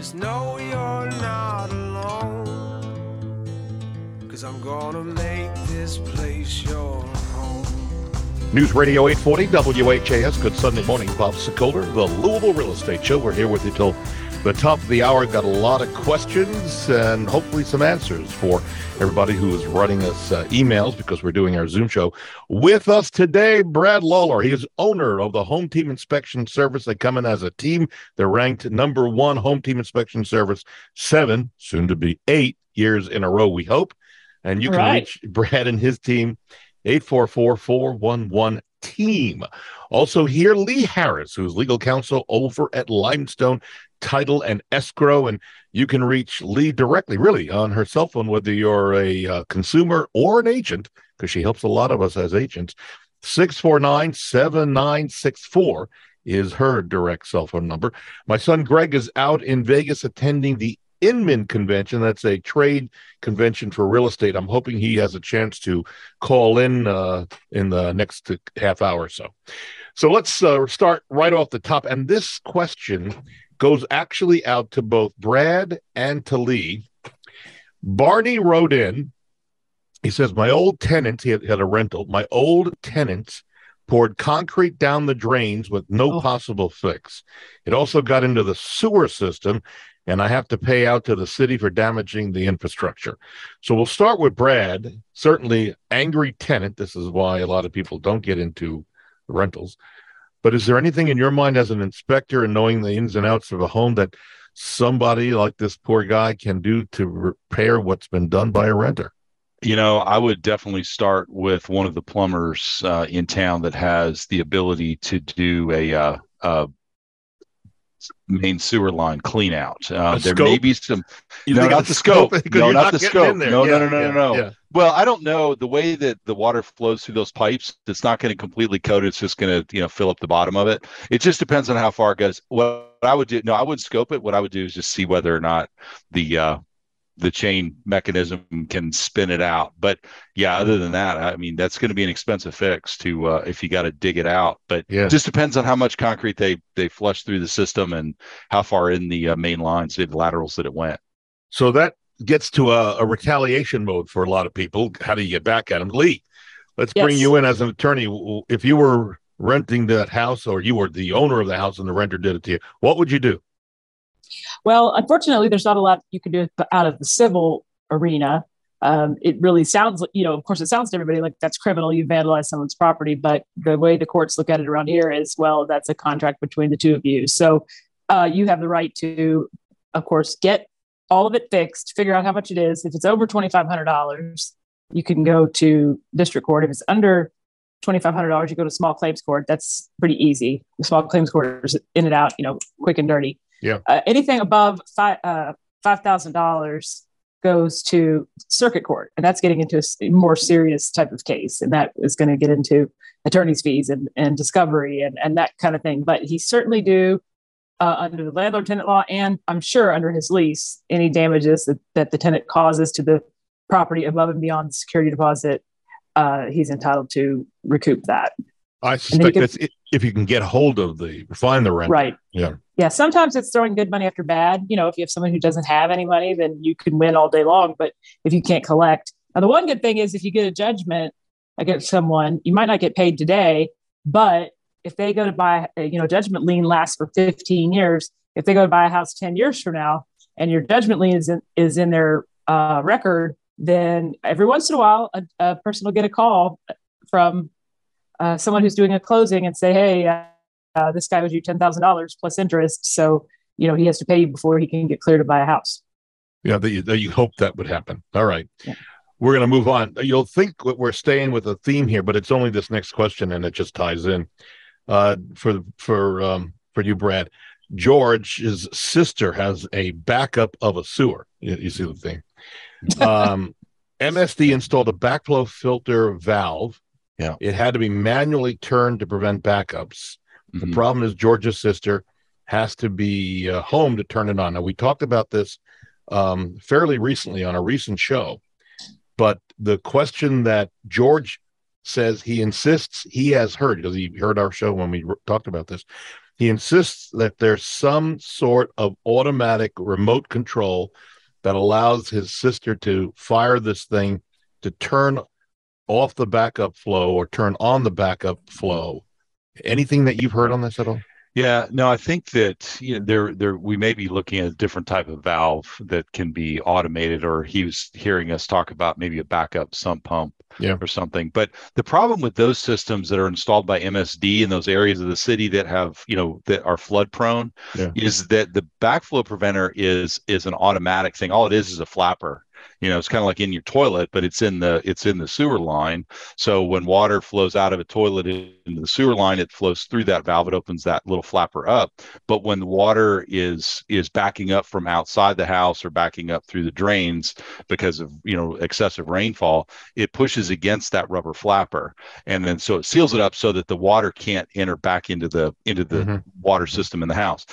Just know you're not alone. Cause I'm gonna make this place your home. News Radio 840 WHAS. Good Sunday morning. Bob Sokoler, the Louisville Real Estate Show. We're here with you till the top of the hour. Got a lot of questions and hopefully some answers for everybody who is writing us uh, emails because we're doing our Zoom show. With us today, Brad Lawler. He is owner of the Home Team Inspection Service. They come in as a team. They're ranked number one Home Team Inspection Service, seven, soon to be eight years in a row, we hope. And you can Right. reach Brad and his team 844 411 team. Also, here, Lee Harris, who's legal counsel over at Limestone Title and Escrow. And you can reach Lee directly, really, on her cell phone, whether you're a uh, consumer or an agent, because she helps a lot of us as agents. 649 7964 is her direct cell phone number. My son Greg is out in Vegas attending the Inman convention. That's a trade convention for real estate. I'm hoping he has a chance to call in uh, in the next half hour or so. So let's uh, start right off the top. And this question goes actually out to both Brad and to Lee. Barney wrote in. He says, My old tenants, he had, had a rental, my old tenants poured concrete down the drains with no Oh. possible fix. It also got into the sewer system, and I have to pay out to the city for damaging the infrastructure. So we'll start with Brad. Certainly, angry tenant. This is why a lot of people don't get into rentals. But is there anything in your mind as an inspector and knowing the ins and outs of a home that somebody like this poor guy can do to repair what's been done by a renter? You know, I would definitely start with one of the plumbers uh, in town that has the ability to do a, uh, uh main sewer line clean out. Uh, there may be some. You No, not the scope. Because No, you're not the scope. in there. No, no, no, no, yeah, no, no. yeah. Well, I don't know the way that the water flows through those pipes. It's not going to completely coat it. It's just going to, you know, fill up the bottom of it. It just depends on how far it goes. What I would do, no, I would scope it. What I would do is just see whether or not the uh, the chain mechanism can spin it out. But yeah, other than that, I mean, that's going to be an expensive fix to uh, if you got to dig it out. But Yeah. it just depends on how much concrete they they flush through the system and how far in the uh, main lines, the laterals that it went. So that gets to a, a retaliation mode for a lot of people. How do you get back at them? Lee, let's bring you in as an attorney. If you were renting that house or you were the owner of the house and the renter did it to you, what would you do? Well, unfortunately, there's not a lot you can do out of the civil arena. Um, it really sounds you know, of course, it sounds to everybody like that's criminal. You vandalize someone's property. But the way the courts look at it around here is, well, that's a contract between the two of you. So uh, you have the right to, of course, get all of it fixed, figure out how much it is. If it's over $2,500, you can go to district court. If it's under $2,500, you go to small claims court. That's pretty easy. The small claims court is in and out, you know, quick and dirty. Yeah. Uh, anything above five uh, five thousand dollars goes to circuit court, and that's getting into a more serious type of case, and that is going to get into attorney's fees and, and discovery and, and that kind of thing. But he certainly do uh, under the landlord tenant law, and I'm sure under his lease, any damages that, that the tenant causes to the property above and beyond the security deposit, uh, he's entitled to recoup that. I suspect that's if you can get hold of the find the renter. Right. Yeah. Yeah. Sometimes it's throwing good money after bad. You know, if you have someone who doesn't have any money, then you can win all day long. But if you can't collect, now the one good thing is if you get a judgment against someone, you might not get paid today, but if they go to buy, uh, you know, judgment lien lasts for 15 years. If they go to buy a house 10 years from now and your judgment lien is in, is in their uh, record, then every once in a while, a, a person will get a call from uh, someone who's doing a closing and say, Hey, uh, uh, this guy owes you $10,000 plus interest. So, you know, he has to pay you before he can get clear to buy a house. Yeah, that you, that you hope that would happen. All right. Yeah. We're going to move on. You'll think we're staying with a theme here, but it's only this next question and it just ties in. Uh, for for um, for you, Brad, George's sister has a backup of a sewer. You, you see the thing. Um, MSD installed a backflow filter valve. Yeah. It had to be manually turned to prevent backups. The Mhm. problem is George's sister has to be uh, home to turn it on. Now we talked about this um, fairly recently on a recent show, but the question that George says he insists he has heard because he heard our show when we r- talked about this. He insists that there's some sort of automatic remote control that allows his sister to fire this thing to turn off the backup flow or turn on the backup flow. Anything that you've heard on this at all? Yeah, no, I think that you know there there we may be looking at a different type of valve that can be automated, or he was hearing us talk about maybe a backup sump pump yeah. or something. But the problem with those systems that are installed by MSD in those areas of the city that have you know that are flood prone yeah. is that the backflow preventer is is an automatic thing. All it is is a flapper you know it's kind of like in your toilet but it's in the it's in the sewer line. So when water flows out of a toilet into the sewer line it flows through that valve it opens that little flapper up. But when the water is is backing up from outside the house or backing up through the drains because of you know excessive rainfall it pushes against that rubber flapper. And then so it seals it up so that the water can't enter back into the into the mm-hmm. water system in the house.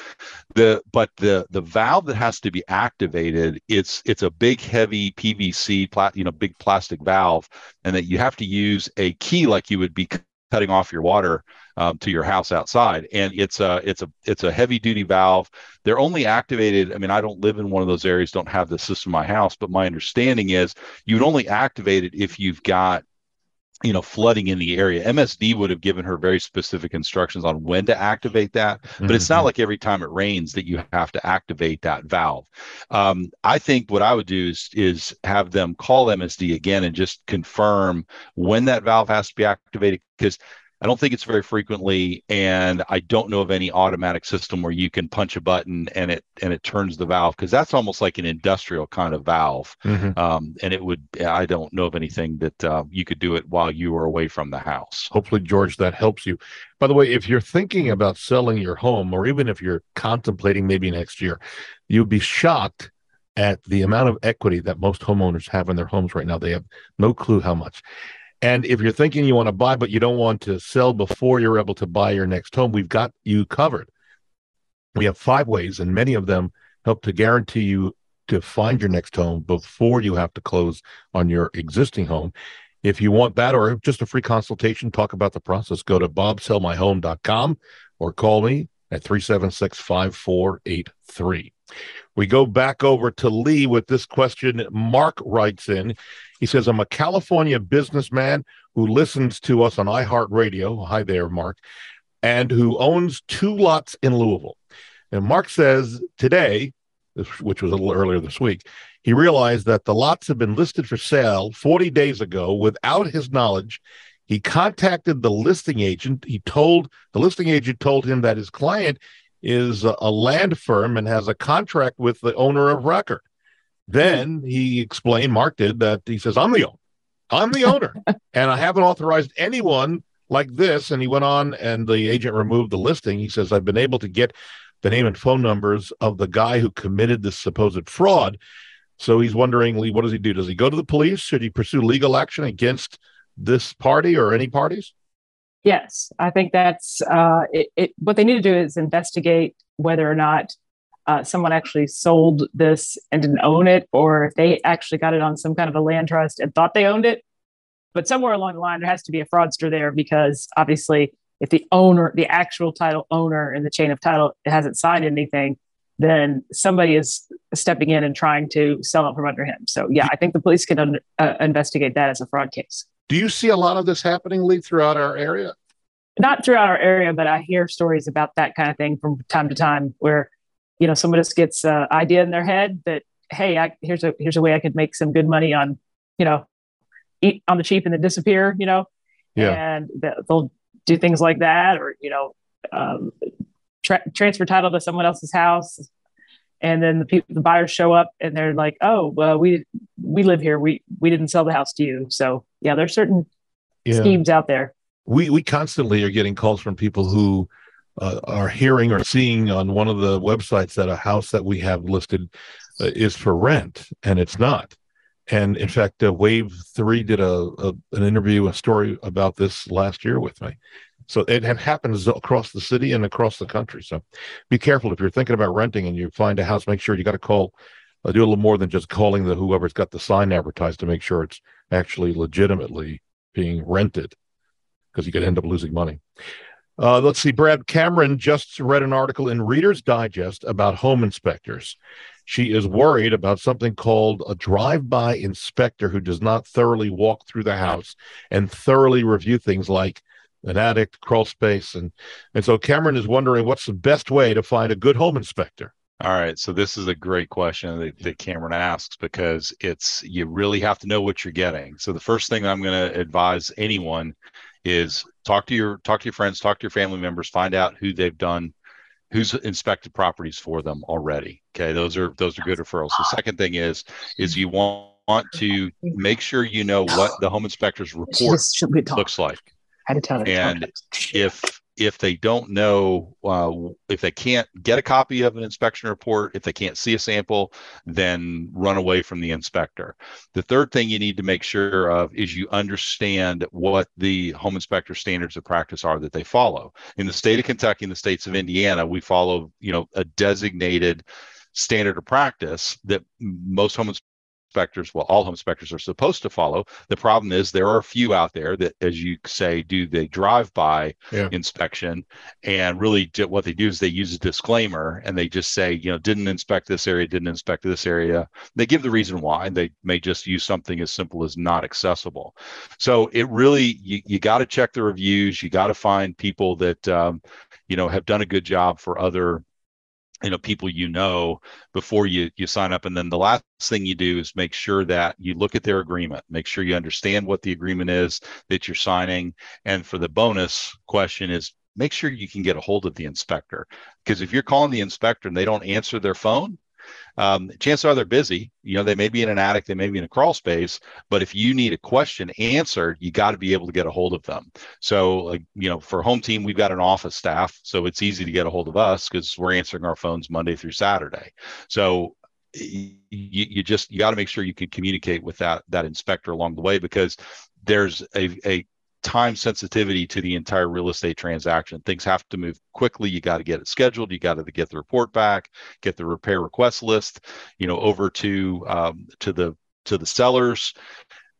The but the the valve that has to be activated it's it's a big heavy PVC, pla- you know, big plastic valve, and that you have to use a key like you would be cutting off your water um, to your house outside. And it's a it's a it's a heavy duty valve. They're only activated. I mean, I don't live in one of those areas, don't have the system in my house, but my understanding is you would only activate it if you've got you know flooding in the area msd would have given her very specific instructions on when to activate that but mm-hmm. it's not mm-hmm. like every time it rains that you have to activate that valve um, i think what i would do is is have them call msd again and just confirm when that valve has to be activated because I don't think it's very frequently, and I don't know of any automatic system where you can punch a button and it and it turns the valve because that's almost like an industrial kind of valve. Mm-hmm. Um, and it would I don't know of anything that uh, you could do it while you were away from the house. Hopefully, George, that helps you. By the way, if you're thinking about selling your home, or even if you're contemplating maybe next year, you'd be shocked at the amount of equity that most homeowners have in their homes right now. They have no clue how much. And if you're thinking you want to buy, but you don't want to sell before you're able to buy your next home, we've got you covered. We have five ways, and many of them help to guarantee you to find your next home before you have to close on your existing home. If you want that or just a free consultation, talk about the process, go to bobsellmyhome.com or call me at 376 5483. We go back over to Lee with this question. Mark writes in. He says, I'm a California businessman who listens to us on iHeartRadio. Hi there, Mark, and who owns two lots in Louisville. And Mark says today, which was a little earlier this week, he realized that the lots have been listed for sale 40 days ago without his knowledge. He contacted the listing agent. He told the listing agent told him that his client is a land firm and has a contract with the owner of record. Then he explained, Mark did, that he says, I'm the owner. I'm the owner. and I haven't authorized anyone like this. And he went on and the agent removed the listing. He says, I've been able to get the name and phone numbers of the guy who committed this supposed fraud. So he's wondering, Lee, what does he do? Does he go to the police? Should he pursue legal action against this party or any parties? Yes, I think that's uh, it, it, What they need to do is investigate whether or not uh, someone actually sold this and didn't own it, or if they actually got it on some kind of a land trust and thought they owned it. But somewhere along the line, there has to be a fraudster there because obviously, if the owner, the actual title owner in the chain of title, hasn't signed anything, then somebody is stepping in and trying to sell it from under him. So, yeah, I think the police can un- uh, investigate that as a fraud case. Do you see a lot of this happening, Lee, throughout our area? Not throughout our area, but I hear stories about that kind of thing from time to time where you know someone just gets an idea in their head that hey I, here's a here's a way i could make some good money on you know eat on the cheap and then disappear you know yeah. and they'll do things like that or you know um, tra- transfer title to someone else's house and then the people the buyers show up and they're like oh well we we live here we we didn't sell the house to you so yeah there's certain yeah. schemes out there we we constantly are getting calls from people who uh, are hearing or seeing on one of the websites that a house that we have listed uh, is for rent, and it's not. And in fact, uh, Wave Three did a, a, an interview, a story about this last year with me. So it happens across the city and across the country. So be careful if you're thinking about renting and you find a house. Make sure you got to call, uh, do a little more than just calling the whoever's got the sign advertised to make sure it's actually legitimately being rented, because you could end up losing money. Uh, let's see. Brad Cameron just read an article in Reader's Digest about home inspectors. She is worried about something called a drive by inspector who does not thoroughly walk through the house and thoroughly review things like an attic, crawl space. And, and so Cameron is wondering what's the best way to find a good home inspector. All right, so this is a great question that, that, Cameron asks because it's you really have to know what you're getting. So the first thing I'm going to advise anyone is talk to your talk to your friends, talk to your family members, find out who they've done who's inspected properties for them already. Okay, those are those are good referrals. The second thing is is you want want to make sure you know what the home inspector's report looks like. And if if they don't know, uh, if they can't get a copy of an inspection report, if they can't see a sample, then run away from the inspector. The third thing you need to make sure of is you understand what the home inspector standards of practice are that they follow. In the state of Kentucky and the states of Indiana, we follow, you know, a designated standard of practice that most home inspectors, well, all home inspectors are supposed to follow. The problem is there are a few out there that, as you say, do the drive by yeah. inspection and really what they do is they use a disclaimer and they just say, you know, didn't inspect this area, didn't inspect this area. They give the reason why. They may just use something as simple as not accessible. So it really, you, you got to check the reviews. You got to find people that, um, you know, have done a good job for other you know people you know before you you sign up. And then the last thing you do is make sure that you look at their agreement. Make sure you understand what the agreement is that you're signing. And for the bonus question is make sure you can get a hold of the inspector. Because if you're calling the inspector and they don't answer their phone um, chances are they're busy. You know, they may be in an attic, they may be in a crawl space, but if you need a question answered, you got to be able to get a hold of them. So, like, you know, for home team, we've got an office staff, so it's easy to get a hold of us because we're answering our phones Monday through Saturday. So you, you just you got to make sure you can communicate with that that inspector along the way because there's a, a time sensitivity to the entire real estate transaction. Things have to move quickly. You got to get it scheduled. You got to get the report back, get the repair request list, you know, over to um, to the to the sellers.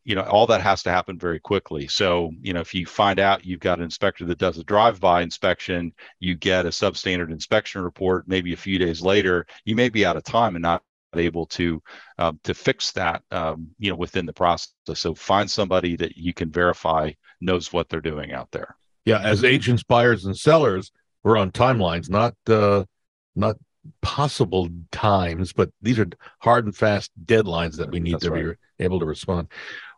You know, all that has to happen very quickly. So, you know, if you find out you've got an inspector that does a drive-by inspection, you get a substandard inspection report. Maybe a few days later, you may be out of time and not able to um, to fix that um, you know within the process. So find somebody that you can verify knows what they're doing out there. Yeah as agents buyers and sellers we're on timelines not uh not possible times but these are hard and fast deadlines that we need That's to right. be able to respond.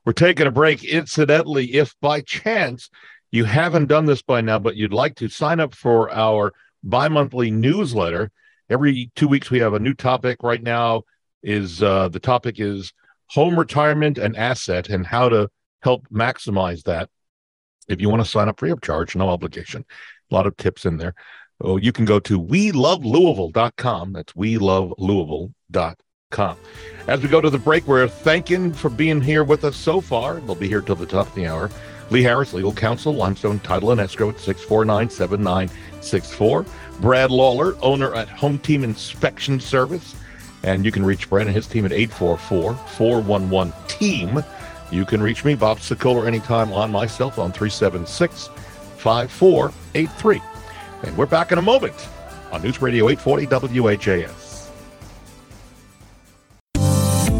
We're taking a break. Incidentally if by chance you haven't done this by now but you'd like to sign up for our bi-monthly newsletter every two weeks we have a new topic. Right now is uh, the topic is home retirement and asset and how to help maximize that. If you want to sign up free of charge no obligation. A lot of tips in there. Oh you can go to we love louisville.com that's we love louisville.com as we go to the break we're thanking for being here with us so far. They'll be here till the top of the hour. Lee harris legal counsel limestone title and escrow at 649 7964 Brad Lawler, owner at Home Team Inspection Service. And you can reach Brad and his team at 844 411 TEAM. You can reach me, Bob Sokoler, anytime on my cell phone, 376 5483. And we're back in a moment on News Radio 840 WHAS.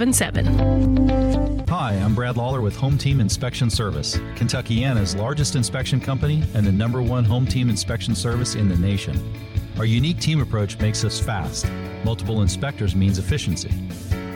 877. Hi, I'm Brad Lawler with Home Team Inspection Service, Kentuckiana's largest inspection company and the number one home team inspection service in the nation. Our unique team approach makes us fast. Multiple inspectors means efficiency.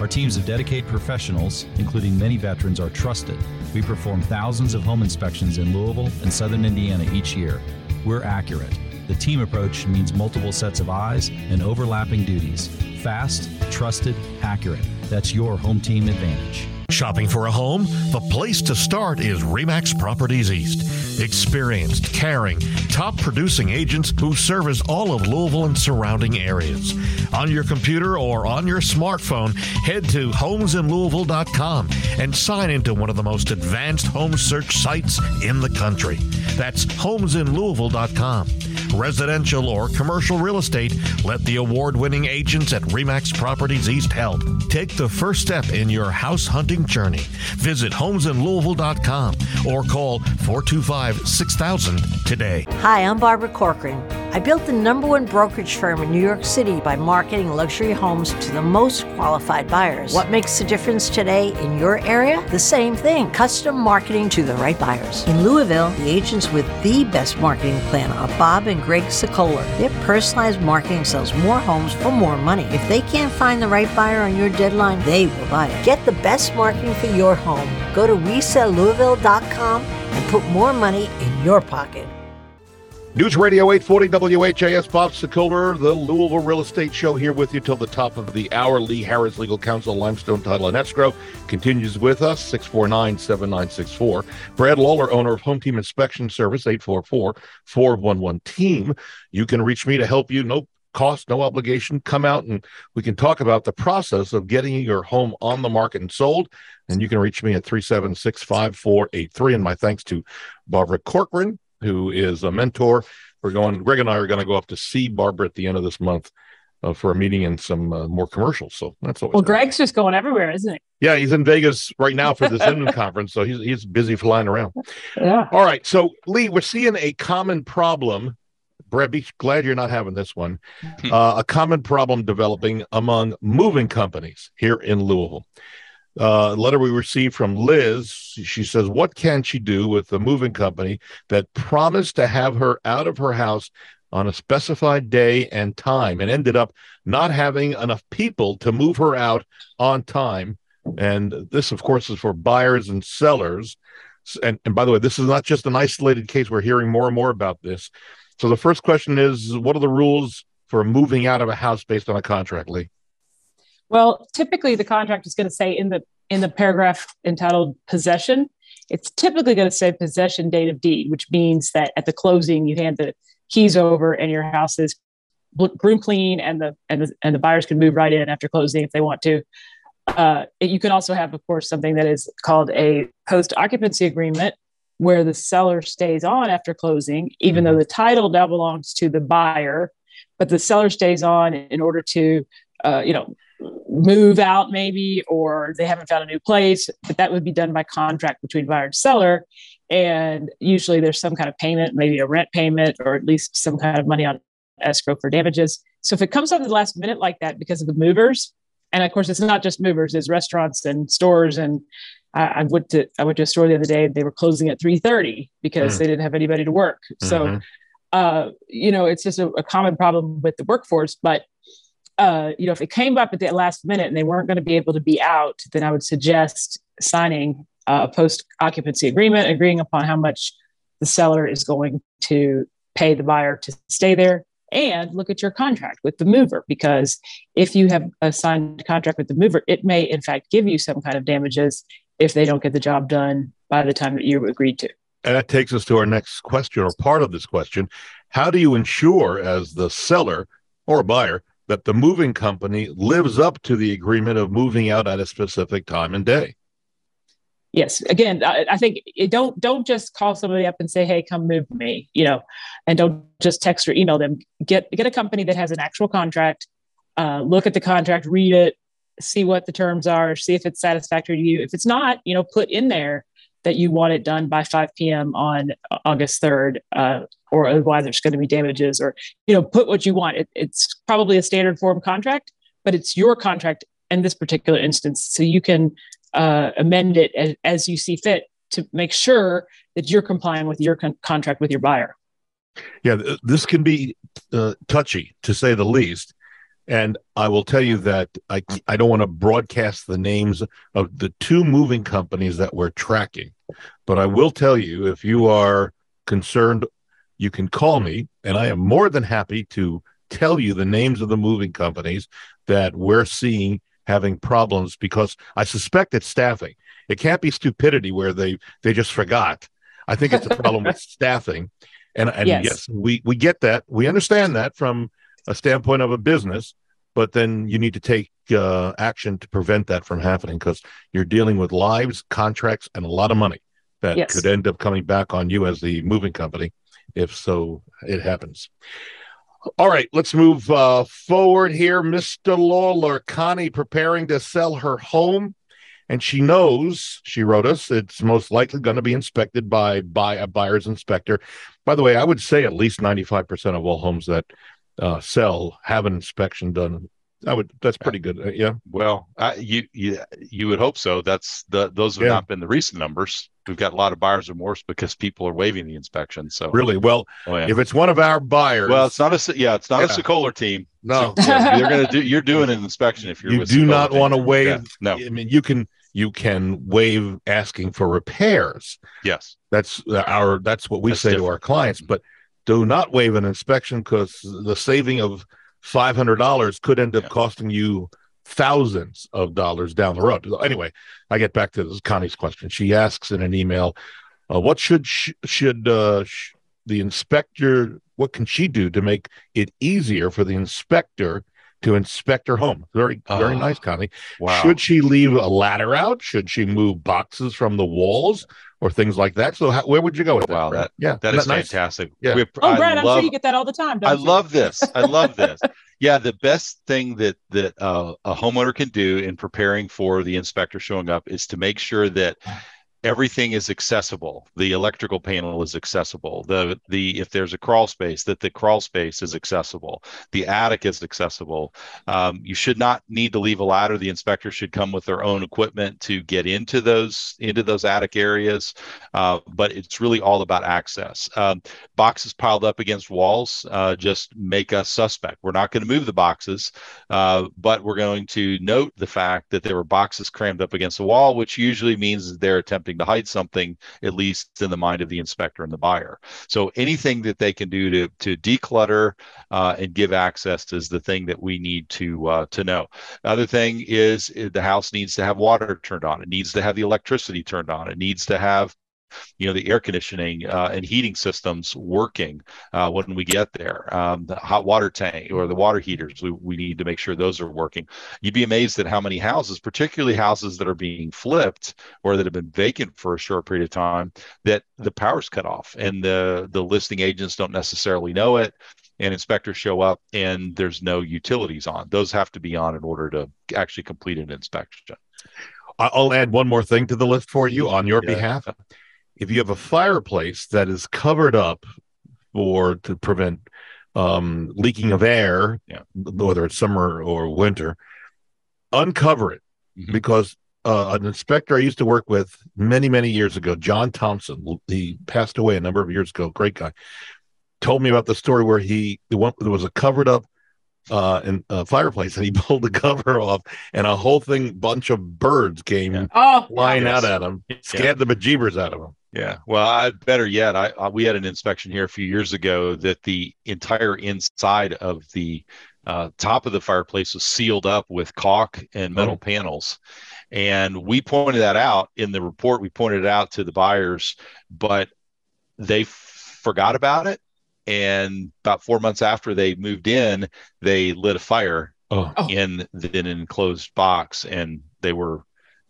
Our teams of dedicated professionals, including many veterans, are trusted. We perform thousands of home inspections in Louisville and southern Indiana each year. We're accurate. The team approach means multiple sets of eyes and overlapping duties. Fast, trusted, accurate. That's your home team advantage. Shopping for a home? The place to start is Remax Properties East. Experienced, caring, top producing agents who service all of Louisville and surrounding areas. On your computer or on your smartphone, head to homesinlouisville.com and sign into one of the most advanced home search sites in the country. That's homesinlouisville.com. Residential or commercial real estate, let the award winning agents at Remax Properties East help. Take the first step in your house hunting journey. Visit homesinlouisville.com or call 425 6000 today. Hi, I'm Barbara Corcoran. I built the number one brokerage firm in New York City by marketing luxury homes to the most qualified buyers. What makes the difference today in your area? The same thing custom marketing to the right buyers. In Louisville, the agents with the best marketing plan are Bob and Greg Sokoler. Their personalized marketing sells more homes for more money. If they can't find the right buyer on your deadline, they will buy it. Get the best marketing for your home. Go to WeSellLouisville.com and put more money in your pocket. News Radio 840 WHAS, Bob Sokoler, the Louisville Real Estate Show here with you till the top of the hour. Lee Harris, Legal Counsel, Limestone Title and Escrow, continues with us, 649 7964. Brad Lawler, owner of Home Team Inspection Service, 844 411 Team. You can reach me to help you. No cost, no obligation. Come out and we can talk about the process of getting your home on the market and sold. And you can reach me at 376 5483. And my thanks to Barbara Corcoran who is a mentor. We're going, Greg and I are going to go up to see Barbara at the end of this month uh, for a meeting and some uh, more commercials. So that's always well. good. Greg's just going everywhere, isn't he? Yeah, he's in Vegas right now for the Inman conference, so he's he's busy flying around. Yeah. All right, so Lee, we're seeing a common problem. Brad, be glad you're not having this one. Uh, a common problem developing among moving companies here in Louisville uh, letter we received from Liz. She says, What can she do with the moving company that promised to have her out of her house on a specified day and time and ended up not having enough people to move her out on time? And this, of course, is for buyers and sellers. And, and by the way, this is not just an isolated case. We're hearing more and more about this. So the first question is What are the rules for moving out of a house based on a contract, Lee? Well, typically the contract is going to say in the in the paragraph entitled possession, it's typically going to say possession date of deed, which means that at the closing you hand the keys over and your house is broom clean and the and the and the buyers can move right in after closing if they want to. Uh, you can also have, of course, something that is called a post occupancy agreement, where the seller stays on after closing, even though the title now belongs to the buyer, but the seller stays on in order to, uh, you know, move out maybe or they haven't found a new place but that would be done by contract between buyer and seller and usually there's some kind of payment maybe a rent payment or at least some kind of money on escrow for damages so if it comes up at the last minute like that because of the movers and of course it's not just movers it's restaurants and stores and I, I went to I went to a store the other day. They were closing at three thirty because Mm. they didn't have anybody to work. So, Mhm. uh, you know, it's just a, a common problem with the workforce. But uh, you know, if it came up at the last minute and they weren't going to be able to be out, then I would suggest signing a post occupancy agreement, agreeing upon how much the seller is going to pay the buyer to stay there. And look at your contract with the mover because if you have a signed contract with the mover, it may in fact give you some kind of damages if they don't get the job done by the time that you agreed to. And that takes us to our next question or part of this question. How do you ensure, as the seller or buyer, that the moving company lives up to the agreement of moving out at a specific time and day? yes. Again I, I think it don't don't just call somebody up and say hey come move me you know and don't just text or email them. Get get a company that has an actual contract uh, look at the contract read it see what the terms are see if it's satisfactory to you. If it's not you know put in there that you want it done by 5 p.m on august 3rd uh, or otherwise there's going to be damages or you know put what you want it, it's probably a standard form contract but it's your contract in this particular instance so you can uh, amend it as, as you see fit to make sure that you're complying with your con- contract with your buyer. Yeah, this can be uh, touchy to say the least. And I will tell you that I, I don't want to broadcast the names of the two moving companies that we're tracking. But I will tell you if you are concerned, you can call me, and I am more than happy to tell you the names of the moving companies that we're seeing having problems because I suspect it's staffing. It can't be stupidity where they they just forgot. I think it's a problem with staffing. And and yes. yes, we we get that. We understand that from a standpoint of a business, but then you need to take uh, action to prevent that from happening because you're dealing with lives, contracts, and a lot of money that yes. could end up coming back on you as the moving company if so it happens. All right, let's move uh, forward here. Mr. Lawler, Connie preparing to sell her home, and she knows, she wrote us, it's most likely going to be inspected by, by a buyer's inspector. By the way, I would say at least 95% of all homes that uh, sell have an inspection done. I would. That's pretty good. Uh, yeah. Well, uh, you you you would hope so. That's the those have yeah. not been the recent numbers. We've got a lot of buyers remorse because people are waiving the inspection. So really, well, oh, yeah. if it's one of our buyers, well, it's not a yeah, it's not yeah. a Sokoler team. No, so, yeah, you're gonna do. You're doing an inspection if you're. You do not want to waive. No, I mean you can you can waive asking for repairs. Yes, that's uh, our that's what we that's say different. to our clients, but do not waive an inspection because the saving of five hundred dollars could end up costing you thousands of dollars down the road. Anyway, I get back to this Connie's question. She asks in an email, uh, "What should sh- should uh, sh- the inspector? What can she do to make it easier for the inspector to inspect her home. Very, very nice, Connie. Wow. Should she leave a ladder out? Should she move boxes from the walls or things like that? So, how, where would you go with wow, that? That, yeah, that is nice? fantastic. Yeah. We're, oh, Brad, I am sure you get that all the time. I you? love this. I love this. yeah, the best thing that that uh, a homeowner can do in preparing for the inspector showing up is to make sure that everything is accessible. The electrical panel is accessible. The the if there's a crawl space that the crawl space is accessible. The attic is accessible. Um, you should not need to leave a ladder. The inspector should come with their own equipment to get into those into those attic areas. Uh, but it's really all about access. Um, boxes piled up against walls uh, just make us suspect. We're not going to move the boxes uh, but we're going to note the fact that there were boxes crammed up against the wall which usually means they're attempting attempting to hide something, at least in the mind of the inspector and the buyer. So anything that they can do to to declutter uh, and give access is the thing that we need to uh, to know. Other thing is the house needs to have water turned on. It needs to have the electricity turned on. It needs to have you know the air conditioning uh, and heating systems working uh, when we get there. Um, the hot water tank or the water heaters we, we need to make sure those are working. You'd be amazed at how many houses particularly houses that are being flipped or that have been vacant for a short period of time that the power's cut off and the the listing agents don't necessarily know it and inspectors show up and there's no utilities on. Those have to be on in order to actually complete an inspection. I'll add one more thing to the list for you on your yeah. behalf if you have a fireplace that is covered up for to prevent um, leaking of air, yeah. whether it's summer or winter, uncover it mm-hmm. because uh, an inspector I used to work with many, many years ago, John Thompson, he passed away a number of years ago, great guy, told me about the story where he went, there was a covered up uh in a fireplace and he pulled the cover off and a whole thing bunch of birds came yeah. oh, flying yes. out at him scared yeah. the bejeebers out of him yeah. Well, I, better yet, I, I, we had an inspection here a few years ago that the entire inside of the uh, top of the fireplace was sealed up with caulk and metal oh. panels. And we pointed that out in the report. We pointed it out to the buyers, but they f- forgot about it. And about four months after they moved in, they lit a fire oh. in the, an enclosed box, and they were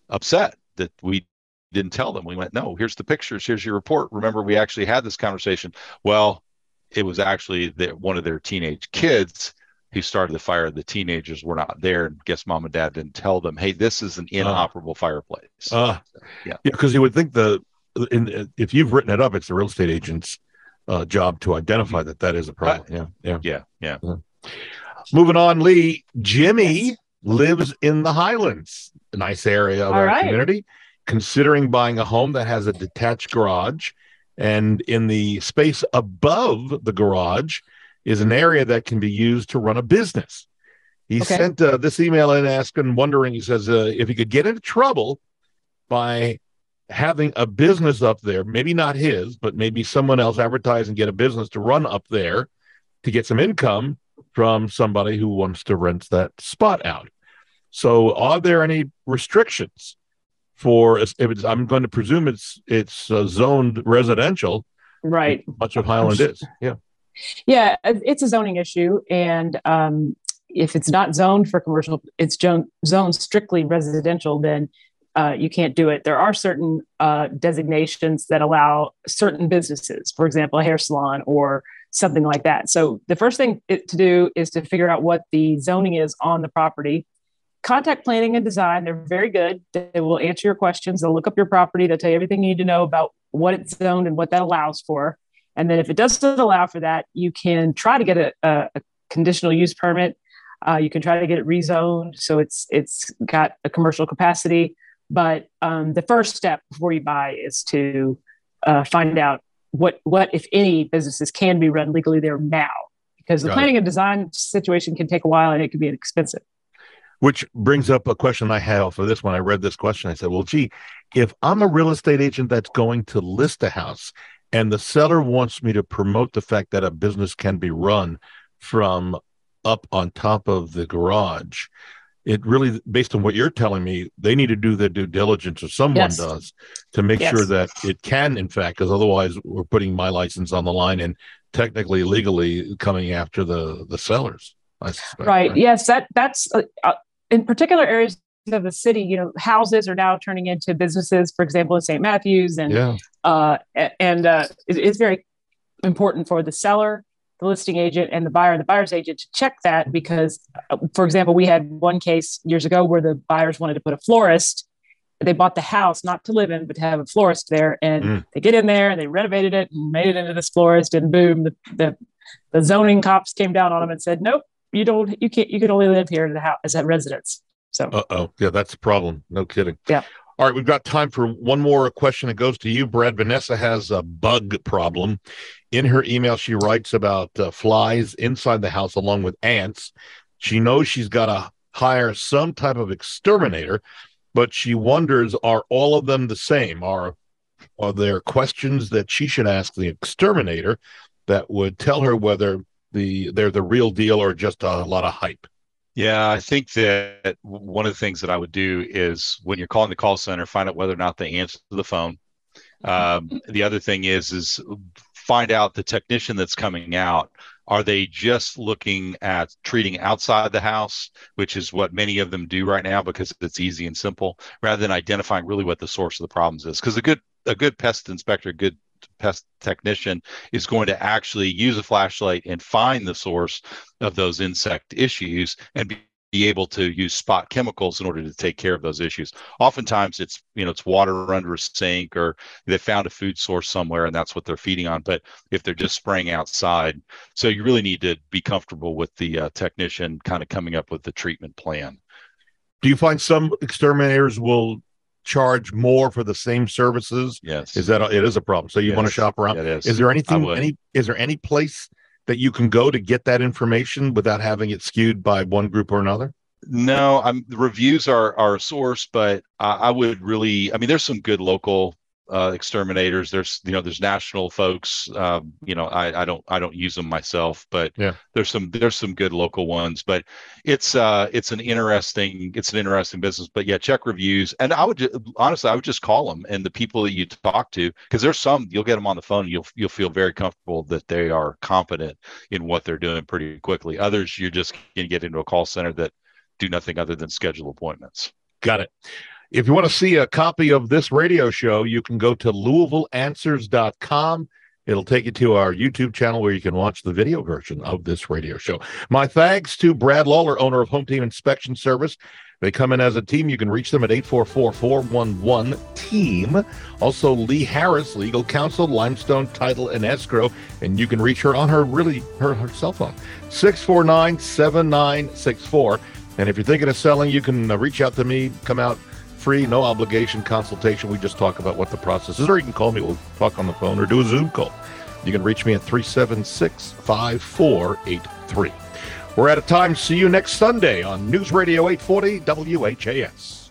upset that we didn't tell them. We went, no, here's the pictures. Here's your report. Remember, we actually had this conversation. Well, it was actually that one of their teenage kids who started the fire. The teenagers were not there. And guess mom and dad didn't tell them, hey, this is an uh. inoperable uh, fireplace. Uh, yeah. Yeah. Because you would think the, in, if you've written it up, it's the real estate agent's uh, job to identify that that is a problem. yeah. Yeah. Yeah. Yeah. yeah. Moving on, Lee, Jimmy lives in the Highlands, a nice area of All our right. community considering buying a home that has a detached garage. And in the space above the garage is an area that can be used to run a business. He okay. sent uh, this email in asking, wondering, he says, uh, if he could get into trouble by having a business up there, maybe not his, but maybe someone else advertise and get a business to run up there to get some income from somebody who wants to rent that spot out. So, are there any restrictions for if it's? I'm going to presume it's it's uh, zoned residential. Right. Much of Highland is. Yeah. Yeah, it's a zoning issue, and um, if it's not zoned for commercial, it's zoned strictly residential, then uh, you can't do it. There are certain uh, designations that allow certain businesses, for example, a hair salon or something like that. So the first thing to do is to figure out what the zoning is on the property. Contact planning and design, they're very good. They will answer your questions. They'll look up your property. They'll tell you everything you need to know about what it's zoned and what that allows for. And then if it doesn't allow for that, you can try to get a, a, conditional use permit. Uh, you can try to get it rezoned so it's it's got a commercial capacity. But um, the first step before you buy is to uh, find out what what if any businesses can be run legally there now, because the Got planning it. and design situation can take a while and it can be expensive. Which brings up a question I have for this. When I read this question, I said, "Well, gee, if I'm a real estate agent that's going to list a house and the seller wants me to promote the fact that a business can be run from up on top of the garage it really based on what you're telling me they need to do their due diligence or someone yes. does to make yes. sure that it can in fact because otherwise we're putting my license on the line and technically legally coming after the the sellers suspect, right. right. yes that that's uh, uh, in particular areas of the city, you know, houses are now turning into businesses, for example, in St. Matthews. And, yeah. uh, and uh, it, it's very important for the seller, the listing agent, and the buyer and the buyer's agent to check that because, uh, for example, we had one case years ago where the buyers wanted to put a florist. They bought the house not to live in, but to have a florist there. And mm. they get in there and they renovated it and made it into this florist. And boom, the, the, the zoning cops came down on them and said, nope, you don't, you can't, you can only live here in the house as a residence. So, uh oh, yeah, that's a problem. No kidding. Yeah. All right, we've got time for one more question. It goes to you, Brad. Vanessa has a bug problem. In her email, she writes about uh, flies inside the house along with ants. She knows she's got to hire some type of exterminator, but she wonders are all of them the same? Are are there questions that she should ask the exterminator that would tell her whether the they're the real deal or just a lot of hype? Yeah, I think that one of the things that I would do is when you're calling the call center, find out whether or not they answer the phone. Um, the other thing is is find out the technician that's coming out. Are they just looking at treating outside the house, which is what many of them do right now because it's easy and simple, rather than identifying really what the source of the problems is? Because a good a good pest inspector, good pest technician is going to actually use a flashlight and find the source of those insect issues and be be able to use spot chemicals in order to take care of those issues. Oftentimes it's, you know, it's water under a sink or they found a food source somewhere and that's what they're feeding on. But if they're just spraying outside, so you really need to be comfortable with the uh, technician kind of coming up with the treatment plan. Do you find some exterminators will charge more for the same services? Yes. Is that a, it is a problem? So you yes. want to shop around? It is. Is there anything? Any? Is there any place that you can go to get that information without having it skewed by one group or another? No, I'm the reviews are are a source, but I, I would really. I mean, there's some good local uh, exterminators. There's you know there's national folks. Um, you know I, I don't I don't use them myself, but yeah. there's some there's some good local ones. But it's uh it's an interesting it's an interesting business. But yeah, check reviews, and I would ju- honestly I would just call them and the people that you talk to because there's some you'll get them on the phone. You'll you'll feel very comfortable that they are competent in what they're doing pretty quickly. Others you're just gonna get into a call center that do nothing other than schedule appointments. Got it. If you want to see a copy of this radio show, you can go to LouisvilleAnswers.com. It'll take you to our YouTube channel where you can watch the video version of this radio show. My thanks to Brad Lawler, owner of Home Team Inspection Service. They come in as a team. You can reach them at 844 411 TEAM. Also, Lee Harris, legal counsel, Limestone Title and Escrow. And you can reach her on her really her, her cell phone, 649 7964. And if you're thinking of selling, you can uh, reach out to me, come out free, no obligation consultation. We just talk about what the process is, or you can call me. We'll talk on the phone or do a Zoom call. You can reach me at 376 5483. We're out of time. See you next Sunday on News Radio 840 WHAS.